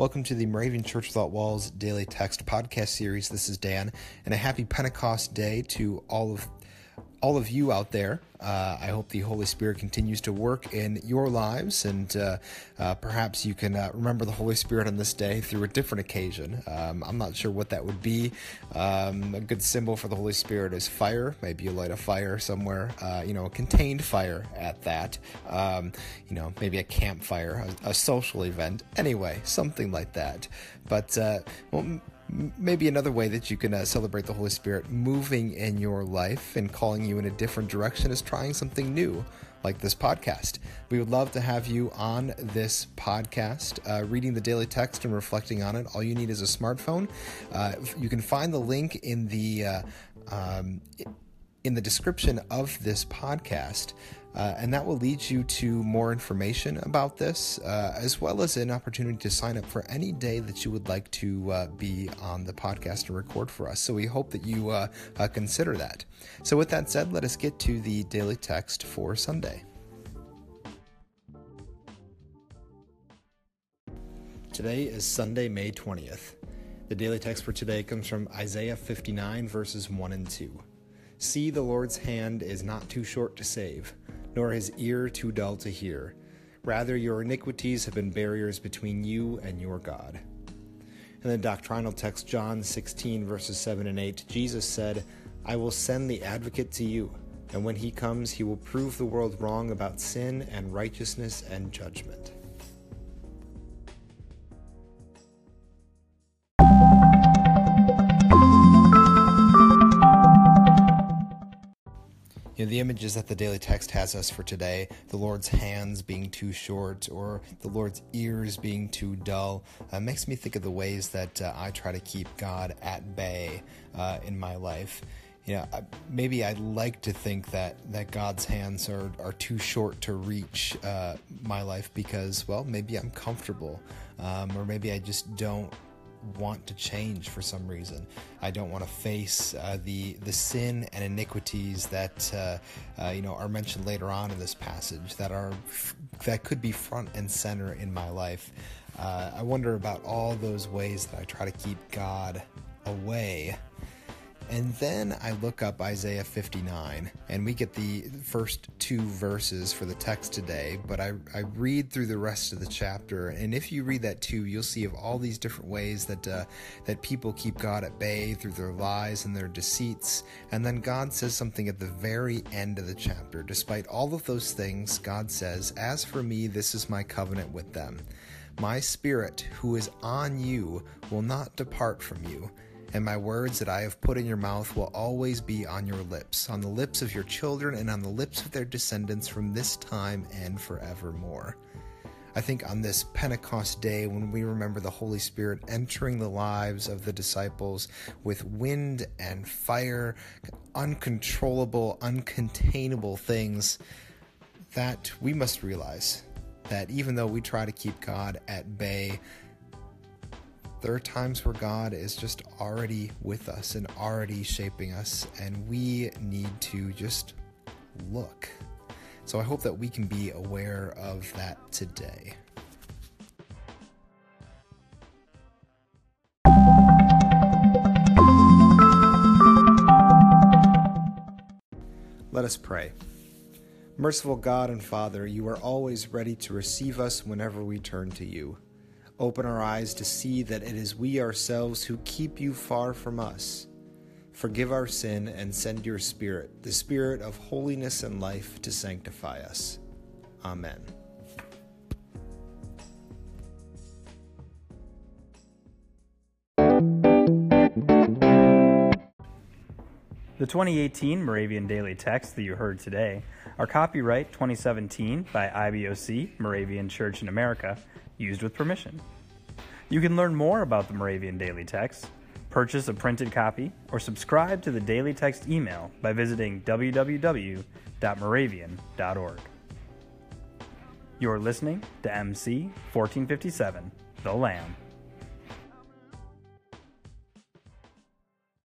Welcome to the Moravian Church Without Walls Daily Text Podcast Series. This is Dan, and a happy Pentecost Day to all of all of you out there. Uh, I hope the Holy Spirit continues to work in your lives, and uh, uh, perhaps you can uh, remember the Holy Spirit on this day through a different occasion. Um, I'm not sure what that would be. Um, a good symbol for the Holy Spirit is fire. Maybe you light a fire somewhere, uh, you know, a contained fire at that. Um, you know, maybe a campfire, a, a, social event. Anyway, something like that. But, uh, well, maybe another way that you can uh, celebrate the Holy Spirit moving in your life and calling you in a different direction is trying something new, like this podcast. We would love to have you on this podcast, uh, reading the daily text and reflecting on it. All you need is a smartphone. Uh, you can find the link in the uh, um, in the description of this podcast. Uh, and that will lead you to more information about this, uh, as well as an opportunity to sign up for any day that you would like to uh, be on the podcast and record for us. So we hope that you uh, uh, consider that. So, with that said, let us get to the daily text for Sunday. Today is Sunday, May 20th. The daily text for today comes from Isaiah 59, verses 1 and 2. See, the Lord's hand is not too short to save nor his ear too dull to hear. Rather, your iniquities have been barriers between you and your God. In the doctrinal text, John 16, verses 7 and 8, Jesus said, I will send the advocate to you, and when he comes, he will prove the world wrong about sin and righteousness and judgment. You know, the images that the daily text has us for today, the Lord's hands being too short or the Lord's ears being too dull, uh, makes me think of the ways that uh, I try to keep God at bay uh, in my life. You know, maybe I'd like to think that, that God's hands are, are too short to reach uh, my life because, well, maybe I'm comfortable um, or maybe I just don't want to change for some reason. I don't want to face uh, the the sin and iniquities that uh, uh, you know are mentioned later on in this passage that are that could be front and center in my life. Uh, I wonder about all those ways that I try to keep God away and then I look up Isaiah 59, and we get the first two verses for the text today. But I, I read through the rest of the chapter, and if you read that too, you'll see of all these different ways that uh, that people keep God at bay through their lies and their deceits. And then God says something at the very end of the chapter. Despite all of those things, God says, "As for me, this is my covenant with them." My spirit, who is on you, will not depart from you and my words that I have put in your mouth will always be on your lips, on the lips of your children, and on the lips of their descendants from this time and forevermore. I think on this Pentecost day, when we remember the Holy Spirit entering the lives of the disciples with wind and fire, uncontrollable, uncontainable things, that we must realize that even though we try to keep God at bay, there are times where God is just already with us and already shaping us, and we need to just look. So I hope that we can be aware of that today. Let us pray. Merciful God and Father, you are always ready to receive us whenever we turn to you. Open our eyes to see that it is we ourselves who keep you far from us. Forgive our sin and send your Spirit, the Spirit of holiness and life, to sanctify us. Amen. The 2018 Moravian Daily Text that you heard today are copyright 2017 by IBOC, Moravian Church in America, used with permission. You can learn more about the Moravian Daily Text, purchase a printed copy, or subscribe to the Daily Text email by visiting www.moravian.org. You're listening to MC 1457, The Lamb.